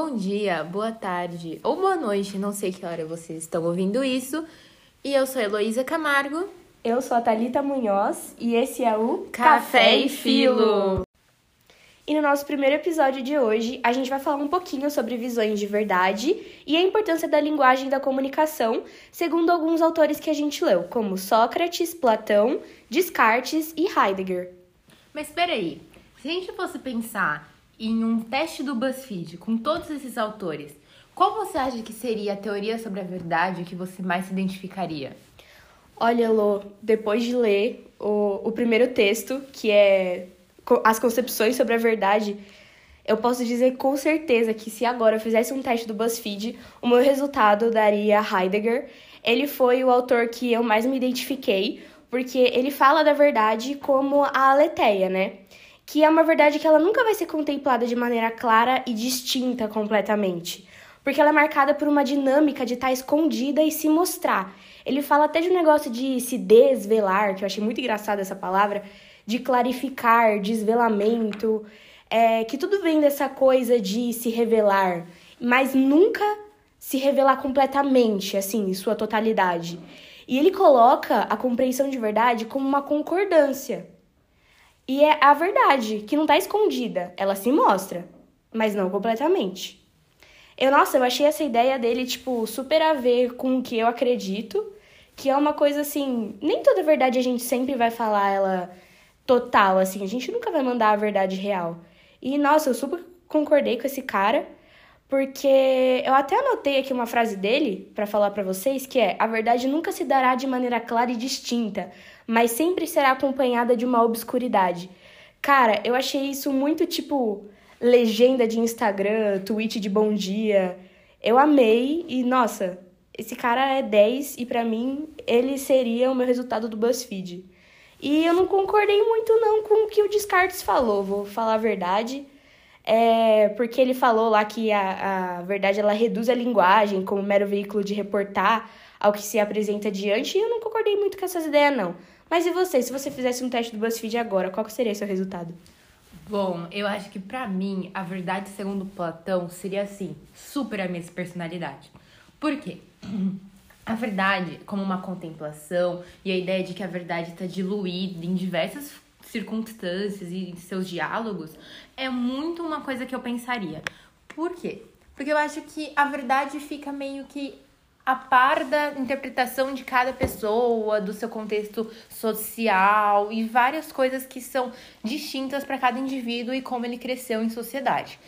Bom dia, boa tarde ou boa noite, não sei que hora vocês estão ouvindo isso. E eu sou Heloísa Camargo. Eu sou a Thalita Munhoz e esse é o Café e Filo. E no nosso primeiro episódio de hoje, a gente vai falar um pouquinho sobre visões de verdade e a importância da linguagem da comunicação, segundo alguns autores que a gente leu, como Sócrates, Platão, Descartes e Heidegger. Mas espera aí, se a gente fosse pensar em um teste do BuzzFeed com todos esses autores, qual você acha que seria a teoria sobre a verdade que você mais se identificaria? Olha, Lô, depois de ler o, o primeiro texto, que é as concepções sobre a verdade, eu posso dizer com certeza que se agora eu fizesse um teste do BuzzFeed, o meu resultado daria Heidegger. Ele foi o autor que eu mais me identifiquei, porque ele fala da verdade como a aletheia, né? Que é uma verdade que ela nunca vai ser contemplada de maneira clara e distinta completamente, porque ela é marcada por uma dinâmica de estar escondida e se mostrar. Ele fala até de um negócio de se desvelar, que eu achei muito engraçada essa palavra, de clarificar, desvelamento, é, que tudo vem dessa coisa de se revelar, mas nunca se revelar completamente, assim, em sua totalidade. E ele coloca a compreensão de verdade como uma concordância. E é a verdade, que não está escondida, ela se mostra, mas não completamente. Eu, nossa, eu achei essa ideia dele, tipo, super a ver com o que eu acredito, que é uma coisa assim, nem toda verdade a gente sempre vai falar ela total, assim. A gente nunca vai mandar a verdade real. E, nossa, eu super concordei com esse cara, porque eu até anotei aqui uma frase dele para falar para vocês, que é: a verdade nunca se dará de maneira clara e distinta, mas sempre será acompanhada de uma obscuridade. Cara, eu achei isso muito tipo legenda de Instagram, tweet de bom dia. Eu amei e, nossa, esse cara é 10 e para mim ele seria o meu resultado do BuzzFeed. E eu não concordei muito não com o que o Descartes falou, vou falar a verdade. É, porque ele falou lá que a, a verdade ela reduz a linguagem como mero veículo de reportar ao que se apresenta diante, e eu não concordei muito com essas ideias, não. Mas e você? Se você fizesse um teste do BuzzFeed agora, qual seria seu resultado? Bom, eu acho que para mim, a verdade segundo Platão seria assim, super a minha personalidade. Por quê? a verdade como uma contemplação e a ideia de que a verdade está diluída em diversas circunstâncias e seus diálogos é muito uma coisa que eu pensaria. Por quê? Porque eu acho que a verdade fica meio que a par da interpretação de cada pessoa, do seu contexto social e várias coisas que são distintas para cada indivíduo e como ele cresceu em sociedade.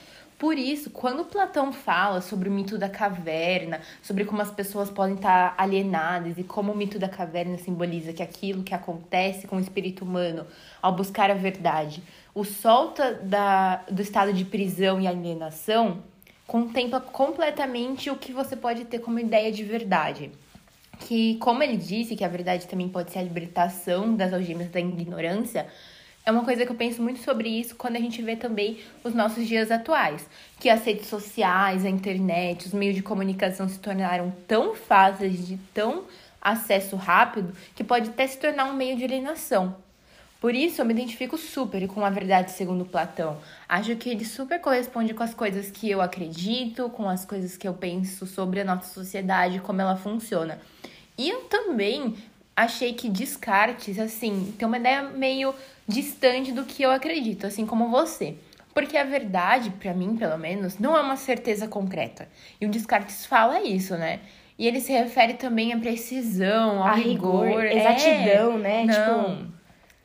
Por isso, quando Platão fala sobre o mito da caverna, sobre como as pessoas podem estar alienadas e como o mito da caverna simboliza que aquilo que acontece com o espírito humano ao buscar a verdade o solta da, do estado de prisão e alienação, contempla completamente o que você pode ter como ideia de verdade. Que, como ele disse, que a verdade também pode ser a libertação das algemas da ignorância, é uma coisa que eu penso muito sobre isso quando a gente vê também os nossos dias atuais, que as redes sociais, a internet, os meios de comunicação se tornaram tão fáceis, de tão acesso rápido, que pode até se tornar um meio de alienação. Por isso, eu me identifico super com a verdade segundo Platão. Acho que ele super corresponde com as coisas que eu acredito, com as coisas que eu penso sobre a nossa sociedade, como ela funciona. E eu também achei que Descartes, assim, tem uma ideia meio distante do que eu acredito, assim como você. Porque a verdade, para mim, pelo menos, não é uma certeza concreta. E o Descartes fala isso, né? E ele se refere também à precisão, ao a rigor, rigor exatidão, é, né? Não. Tipo,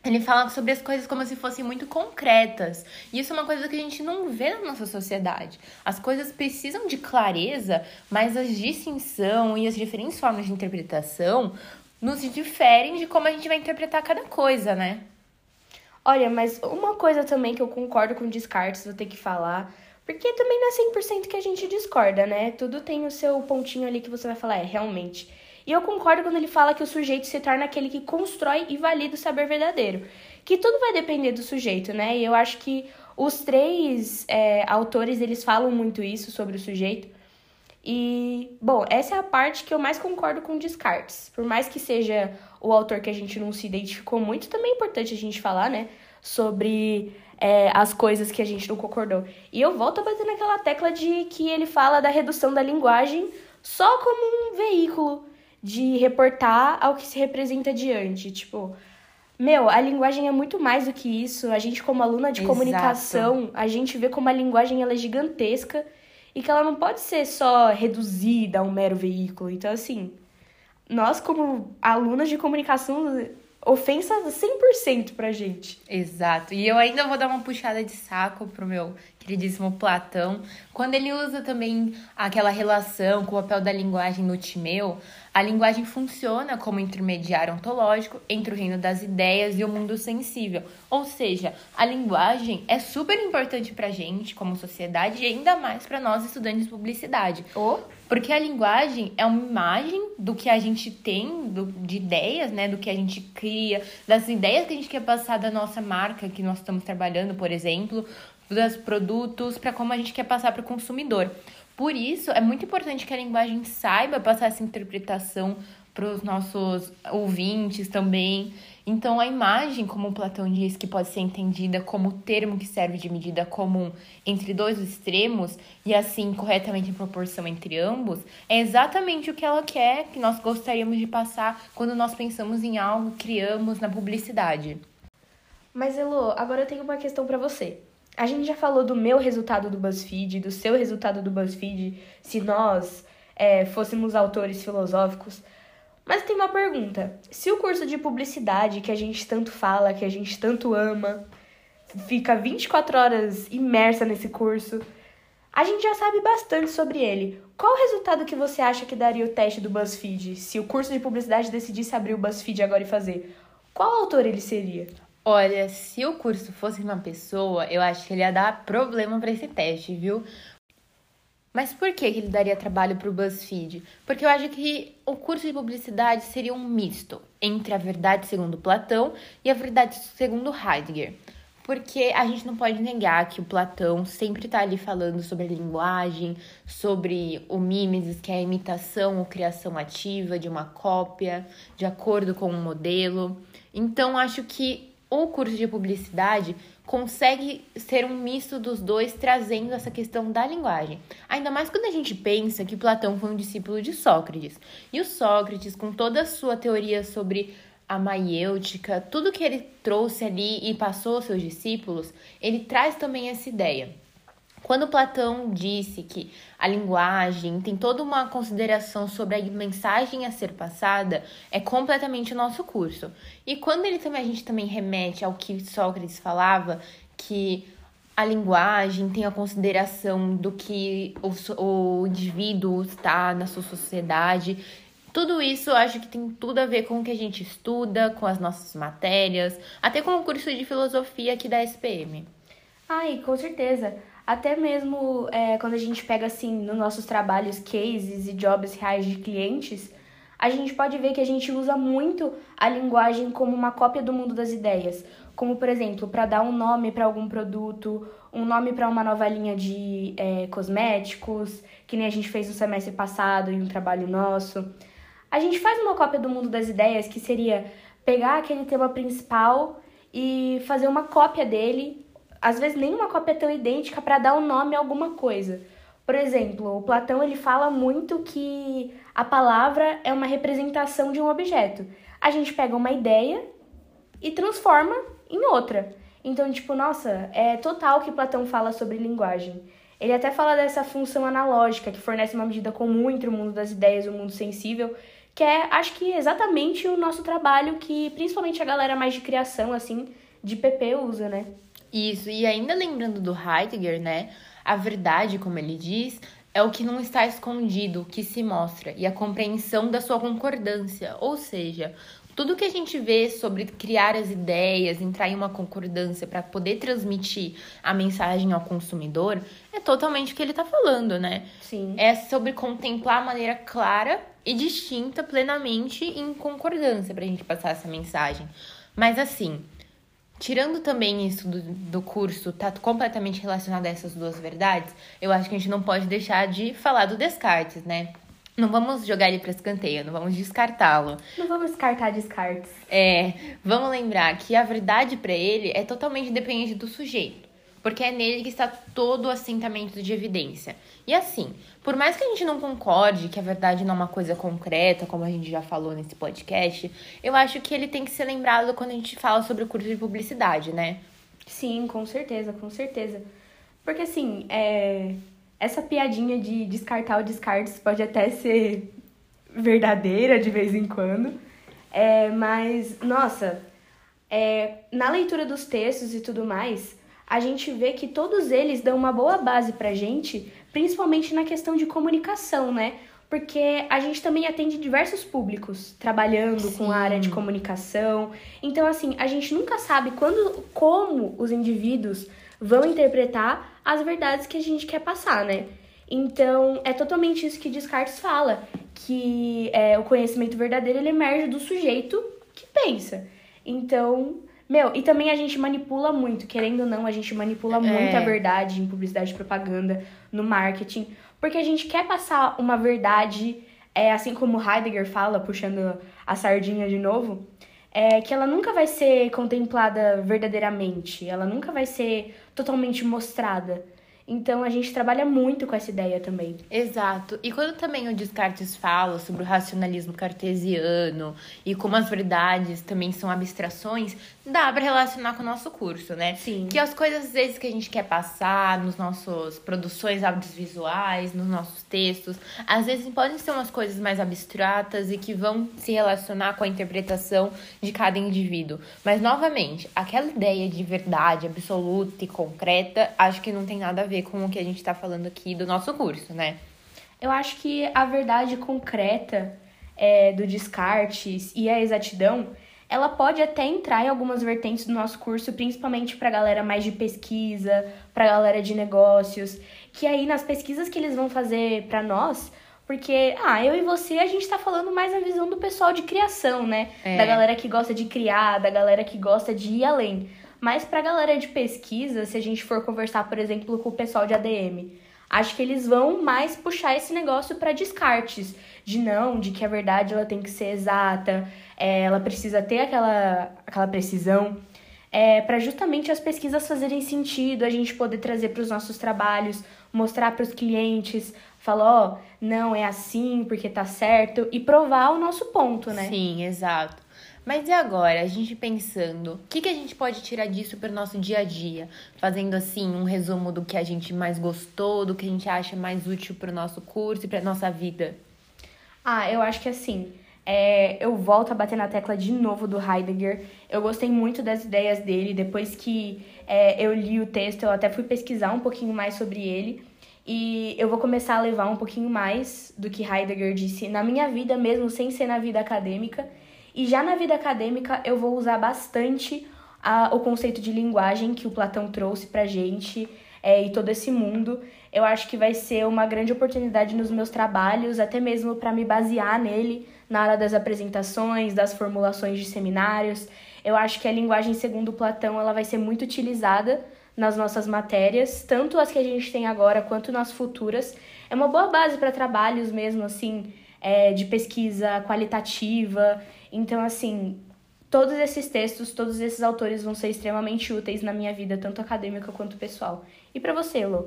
ele fala sobre as coisas como se fossem muito concretas. E isso é uma coisa que a gente não vê na nossa sociedade. As coisas precisam de clareza, mas a distinção e as diferentes formas de interpretação nos diferem de como a gente vai interpretar cada coisa, né? Olha, mas uma coisa também que eu concordo com Descartes, vou ter que falar, porque também não é 100% que a gente discorda, né? Tudo tem o seu pontinho ali que você vai falar, é, realmente. E eu concordo quando ele fala que o sujeito se torna aquele que constrói e valida o saber verdadeiro. Que tudo vai depender do sujeito, né? E eu acho que os três é, autores, eles falam muito isso sobre o sujeito. E, bom, essa é a parte que eu mais concordo com Descartes. Por mais que seja o autor que a gente não se identificou muito, também é importante a gente falar, né? Sobre é, as coisas que a gente não concordou. E eu volto a bater naquela tecla de que ele fala da redução da linguagem só como um veículo de reportar ao que se representa diante. Tipo, meu, a linguagem é muito mais do que isso. A gente, como aluna de Exato. comunicação, a gente vê como a linguagem ela é gigantesca e que ela não pode ser só reduzida a um mero veículo. Então, assim, nós, como alunas de comunicação, ofensa 100% pra gente. Exato. E eu ainda vou dar uma puxada de saco pro meu queridíssimo Platão, quando ele usa também aquela relação com o papel da linguagem no Timeu, a linguagem funciona como intermediário ontológico entre o reino das ideias e o mundo sensível. Ou seja, a linguagem é super importante pra gente como sociedade e ainda mais para nós estudantes de publicidade. Oh. Porque a linguagem é uma imagem do que a gente tem, do, de ideias, né? Do que a gente cria, das ideias que a gente quer passar da nossa marca que nós estamos trabalhando, por exemplo, dos produtos, para como a gente quer passar para o consumidor. Por isso, é muito importante que a linguagem saiba passar essa interpretação para os nossos ouvintes também. Então, a imagem, como Platão diz, que pode ser entendida como termo que serve de medida comum entre dois extremos e assim corretamente em proporção entre ambos, é exatamente o que ela quer, que nós gostaríamos de passar quando nós pensamos em algo criamos na publicidade. Mas, Elo, agora eu tenho uma questão para você. A gente já falou do meu resultado do BuzzFeed, do seu resultado do BuzzFeed, se nós é, fôssemos autores filosóficos. Mas tem uma pergunta. Se o curso de publicidade que a gente tanto fala, que a gente tanto ama, fica 24 horas imersa nesse curso, a gente já sabe bastante sobre ele. Qual o resultado que você acha que daria o teste do BuzzFeed se o curso de publicidade decidisse abrir o BuzzFeed agora e fazer? Qual autor ele seria? Olha, se o curso fosse uma pessoa, eu acho que ele ia dar problema para esse teste, viu? Mas por que ele daria trabalho para o BuzzFeed? Porque eu acho que o curso de publicidade seria um misto entre a verdade segundo Platão e a verdade segundo Heidegger. Porque a gente não pode negar que o Platão sempre está ali falando sobre a linguagem, sobre o mimesis, que é a imitação ou criação ativa de uma cópia, de acordo com um modelo. Então, acho que o curso de publicidade consegue ser um misto dos dois, trazendo essa questão da linguagem. Ainda mais quando a gente pensa que Platão foi um discípulo de Sócrates. E o Sócrates, com toda a sua teoria sobre a maiêutica, tudo que ele trouxe ali e passou aos seus discípulos, ele traz também essa ideia. Quando Platão disse que a linguagem tem toda uma consideração sobre a mensagem a ser passada, é completamente o nosso curso. E quando ele também a gente também remete ao que Sócrates falava, que a linguagem tem a consideração do que o, o indivíduo está na sua sociedade. Tudo isso eu acho que tem tudo a ver com o que a gente estuda, com as nossas matérias, até com o curso de filosofia aqui da SPM. Ai, com certeza. Até mesmo é, quando a gente pega assim nos nossos trabalhos cases e jobs reais de clientes, a gente pode ver que a gente usa muito a linguagem como uma cópia do mundo das ideias. Como, por exemplo, para dar um nome para algum produto, um nome para uma nova linha de é, cosméticos, que nem a gente fez no semestre passado em um trabalho nosso. A gente faz uma cópia do mundo das ideias, que seria pegar aquele tema principal e fazer uma cópia dele às vezes nem uma cópia tão idêntica para dar um nome a alguma coisa. Por exemplo, o Platão ele fala muito que a palavra é uma representação de um objeto. A gente pega uma ideia e transforma em outra. Então, tipo, nossa, é total que Platão fala sobre linguagem. Ele até fala dessa função analógica que fornece uma medida comum entre o mundo das ideias e o mundo sensível, que é, acho que exatamente o nosso trabalho que principalmente a galera mais de criação assim, de PP usa, né? Isso, e ainda lembrando do Heidegger, né? A verdade, como ele diz, é o que não está escondido, o que se mostra, e a compreensão da sua concordância. Ou seja, tudo que a gente vê sobre criar as ideias, entrar em uma concordância para poder transmitir a mensagem ao consumidor, é totalmente o que ele está falando, né? Sim. É sobre contemplar a maneira clara e distinta, plenamente em concordância para a gente passar essa mensagem. Mas assim, Tirando também isso do, do curso, tá completamente relacionado a essas duas verdades, eu acho que a gente não pode deixar de falar do Descartes, né? Não vamos jogar ele para escanteio, não vamos descartá-lo. Não vamos descartar descartes. É, vamos lembrar que a verdade para ele é totalmente dependente do sujeito, porque é nele que está todo o assentamento de evidência. E assim, por mais que a gente não concorde que a verdade não é uma coisa concreta, como a gente já falou nesse podcast, eu acho que ele tem que ser lembrado quando a gente fala sobre o curso de publicidade, né? Sim, com certeza, com certeza. Porque assim, é essa piadinha de descartar o descartes pode até ser verdadeira de vez em quando, é, mas, nossa, é, na leitura dos textos e tudo mais, a gente vê que todos eles dão uma boa base pra gente, principalmente na questão de comunicação, né? Porque a gente também atende diversos públicos trabalhando Sim. com a área de comunicação. Então, assim, a gente nunca sabe quando, como os indivíduos vão interpretar as verdades que a gente quer passar, né? Então, é totalmente isso que Descartes fala, que é, o conhecimento verdadeiro ele emerge do sujeito que pensa. Então, meu, e também a gente manipula muito, querendo ou não, a gente manipula muito é. a verdade em publicidade e propaganda, no marketing, porque a gente quer passar uma verdade, é, assim como Heidegger fala, puxando a sardinha de novo, é que ela nunca vai ser contemplada verdadeiramente, ela nunca vai ser totalmente mostrada. Então a gente trabalha muito com essa ideia também. Exato. E quando também o Descartes fala sobre o racionalismo cartesiano e como as verdades também são abstrações, dá para relacionar com o nosso curso, né? Sim. Que as coisas às vezes que a gente quer passar nos nossos produções audiovisuais, nos nossos textos, às vezes podem ser umas coisas mais abstratas e que vão se relacionar com a interpretação de cada indivíduo. Mas novamente, aquela ideia de verdade absoluta e concreta, acho que não tem nada a ver com o que a gente está falando aqui do nosso curso, né? Eu acho que a verdade concreta é, do Descartes e a exatidão, ela pode até entrar em algumas vertentes do nosso curso, principalmente para a galera mais de pesquisa, para a galera de negócios, que aí nas pesquisas que eles vão fazer para nós, porque, ah, eu e você, a gente tá falando mais a visão do pessoal de criação, né? É. Da galera que gosta de criar, da galera que gosta de ir além. Mas para a galera de pesquisa, se a gente for conversar, por exemplo, com o pessoal de ADM, acho que eles vão mais puxar esse negócio para descartes, de não, de que a verdade ela tem que ser exata, é, ela precisa ter aquela, aquela precisão, é, para justamente as pesquisas fazerem sentido, a gente poder trazer para os nossos trabalhos, mostrar para os clientes, falar, ó, oh, não é assim porque tá certo e provar o nosso ponto, né? Sim, exato. Mas e agora, a gente pensando, o que, que a gente pode tirar disso para o nosso dia a dia? Fazendo assim um resumo do que a gente mais gostou, do que a gente acha mais útil para o nosso curso e para nossa vida. Ah, eu acho que assim, é, eu volto a bater na tecla de novo do Heidegger. Eu gostei muito das ideias dele. Depois que é, eu li o texto, eu até fui pesquisar um pouquinho mais sobre ele. E eu vou começar a levar um pouquinho mais do que Heidegger disse na minha vida, mesmo sem ser na vida acadêmica. E já na vida acadêmica, eu vou usar bastante a, o conceito de linguagem que o Platão trouxe pra gente é, e todo esse mundo. Eu acho que vai ser uma grande oportunidade nos meus trabalhos, até mesmo para me basear nele na hora das apresentações, das formulações de seminários. Eu acho que a linguagem segundo Platão ela vai ser muito utilizada nas nossas matérias, tanto as que a gente tem agora quanto nas futuras. É uma boa base para trabalhos mesmo, assim, é, de pesquisa qualitativa então, assim, todos esses textos, todos esses autores vão ser extremamente úteis na minha vida, tanto acadêmica quanto pessoal. E para você, Lô?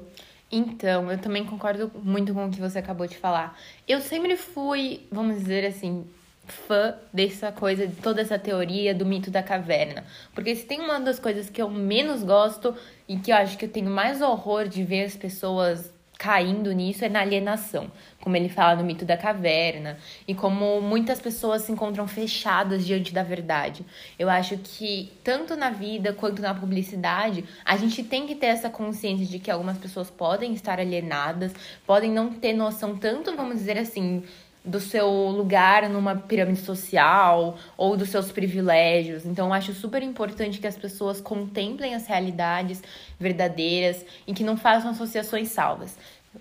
Então, eu também concordo muito com o que você acabou de falar. Eu sempre fui, vamos dizer assim, fã dessa coisa, de toda essa teoria do mito da caverna. Porque se tem uma das coisas que eu menos gosto e que eu acho que eu tenho mais horror de ver as pessoas caindo nisso é na alienação, como ele fala no mito da caverna, e como muitas pessoas se encontram fechadas diante da verdade. Eu acho que tanto na vida quanto na publicidade, a gente tem que ter essa consciência de que algumas pessoas podem estar alienadas, podem não ter noção tanto, vamos dizer assim, do seu lugar numa pirâmide social ou dos seus privilégios. Então, acho super importante que as pessoas contemplem as realidades verdadeiras e que não façam associações salvas,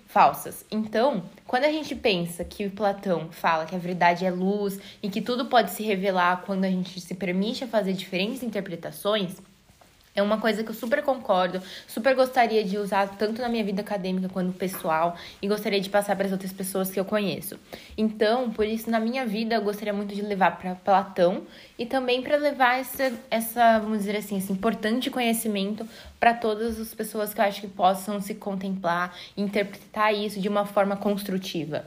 falsas. Então, quando a gente pensa que Platão fala que a verdade é luz e que tudo pode se revelar quando a gente se permite fazer diferentes interpretações, É uma coisa que eu super concordo, super gostaria de usar tanto na minha vida acadêmica quanto pessoal e gostaria de passar para as outras pessoas que eu conheço. Então, por isso, na minha vida, eu gostaria muito de levar para Platão e também para levar essa, essa, vamos dizer assim, esse importante conhecimento para todas as pessoas que eu acho que possam se contemplar e interpretar isso de uma forma construtiva.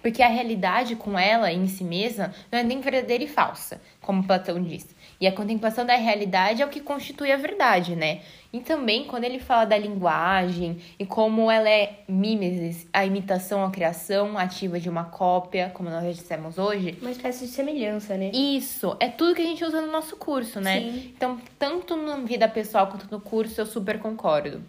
Porque a realidade com ela em si mesma não é nem verdadeira e falsa, como Platão diz. E a contemplação da realidade é o que constitui a verdade, né? E também quando ele fala da linguagem e como ela é mimesis, a imitação, a criação ativa de uma cópia, como nós já dissemos hoje. Uma espécie de semelhança, né? Isso, é tudo que a gente usa no nosso curso, né? Sim. Então, tanto na vida pessoal quanto no curso, eu super concordo.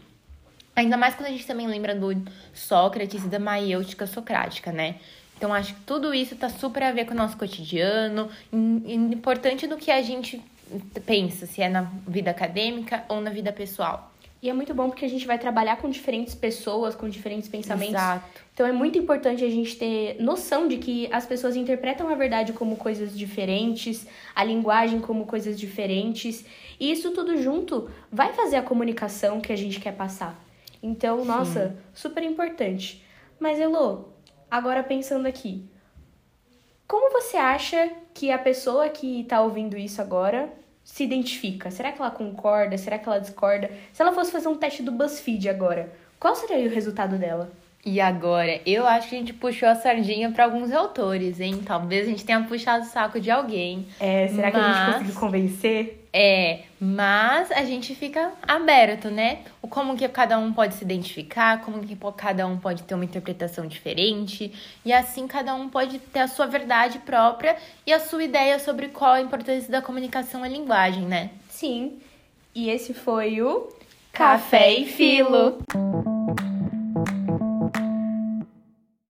Ainda mais quando a gente também lembra do Sócrates e da maiêutica socrática, né? Então, acho que tudo isso tá super a ver com o nosso cotidiano, importante do que a gente pensa, se é na vida acadêmica ou na vida pessoal. E é muito bom porque a gente vai trabalhar com diferentes pessoas, com diferentes pensamentos. Exato. Então é muito importante a gente ter noção de que as pessoas interpretam a verdade como coisas diferentes, a linguagem como coisas diferentes. E isso tudo junto vai fazer a comunicação que a gente quer passar. Então, nossa, super importante. Mas, Elô, agora pensando aqui, como você acha que a pessoa que está ouvindo isso agora se identifica? Será que ela concorda? Será que ela discorda? Se ela fosse fazer um teste do BuzzFeed agora, qual seria o resultado dela? E agora, eu acho que a gente puxou a sardinha para alguns autores, hein? Talvez a gente tenha puxado o saco de alguém. É, será que a Mas- gente conseguiu convencer? É, mas a gente fica aberto, né? O como que cada um pode se identificar, como que cada um pode ter uma interpretação diferente, e assim cada um pode ter a sua verdade própria e a sua ideia sobre qual a importância da comunicação e linguagem, né? Sim. E esse foi o Café e Filo.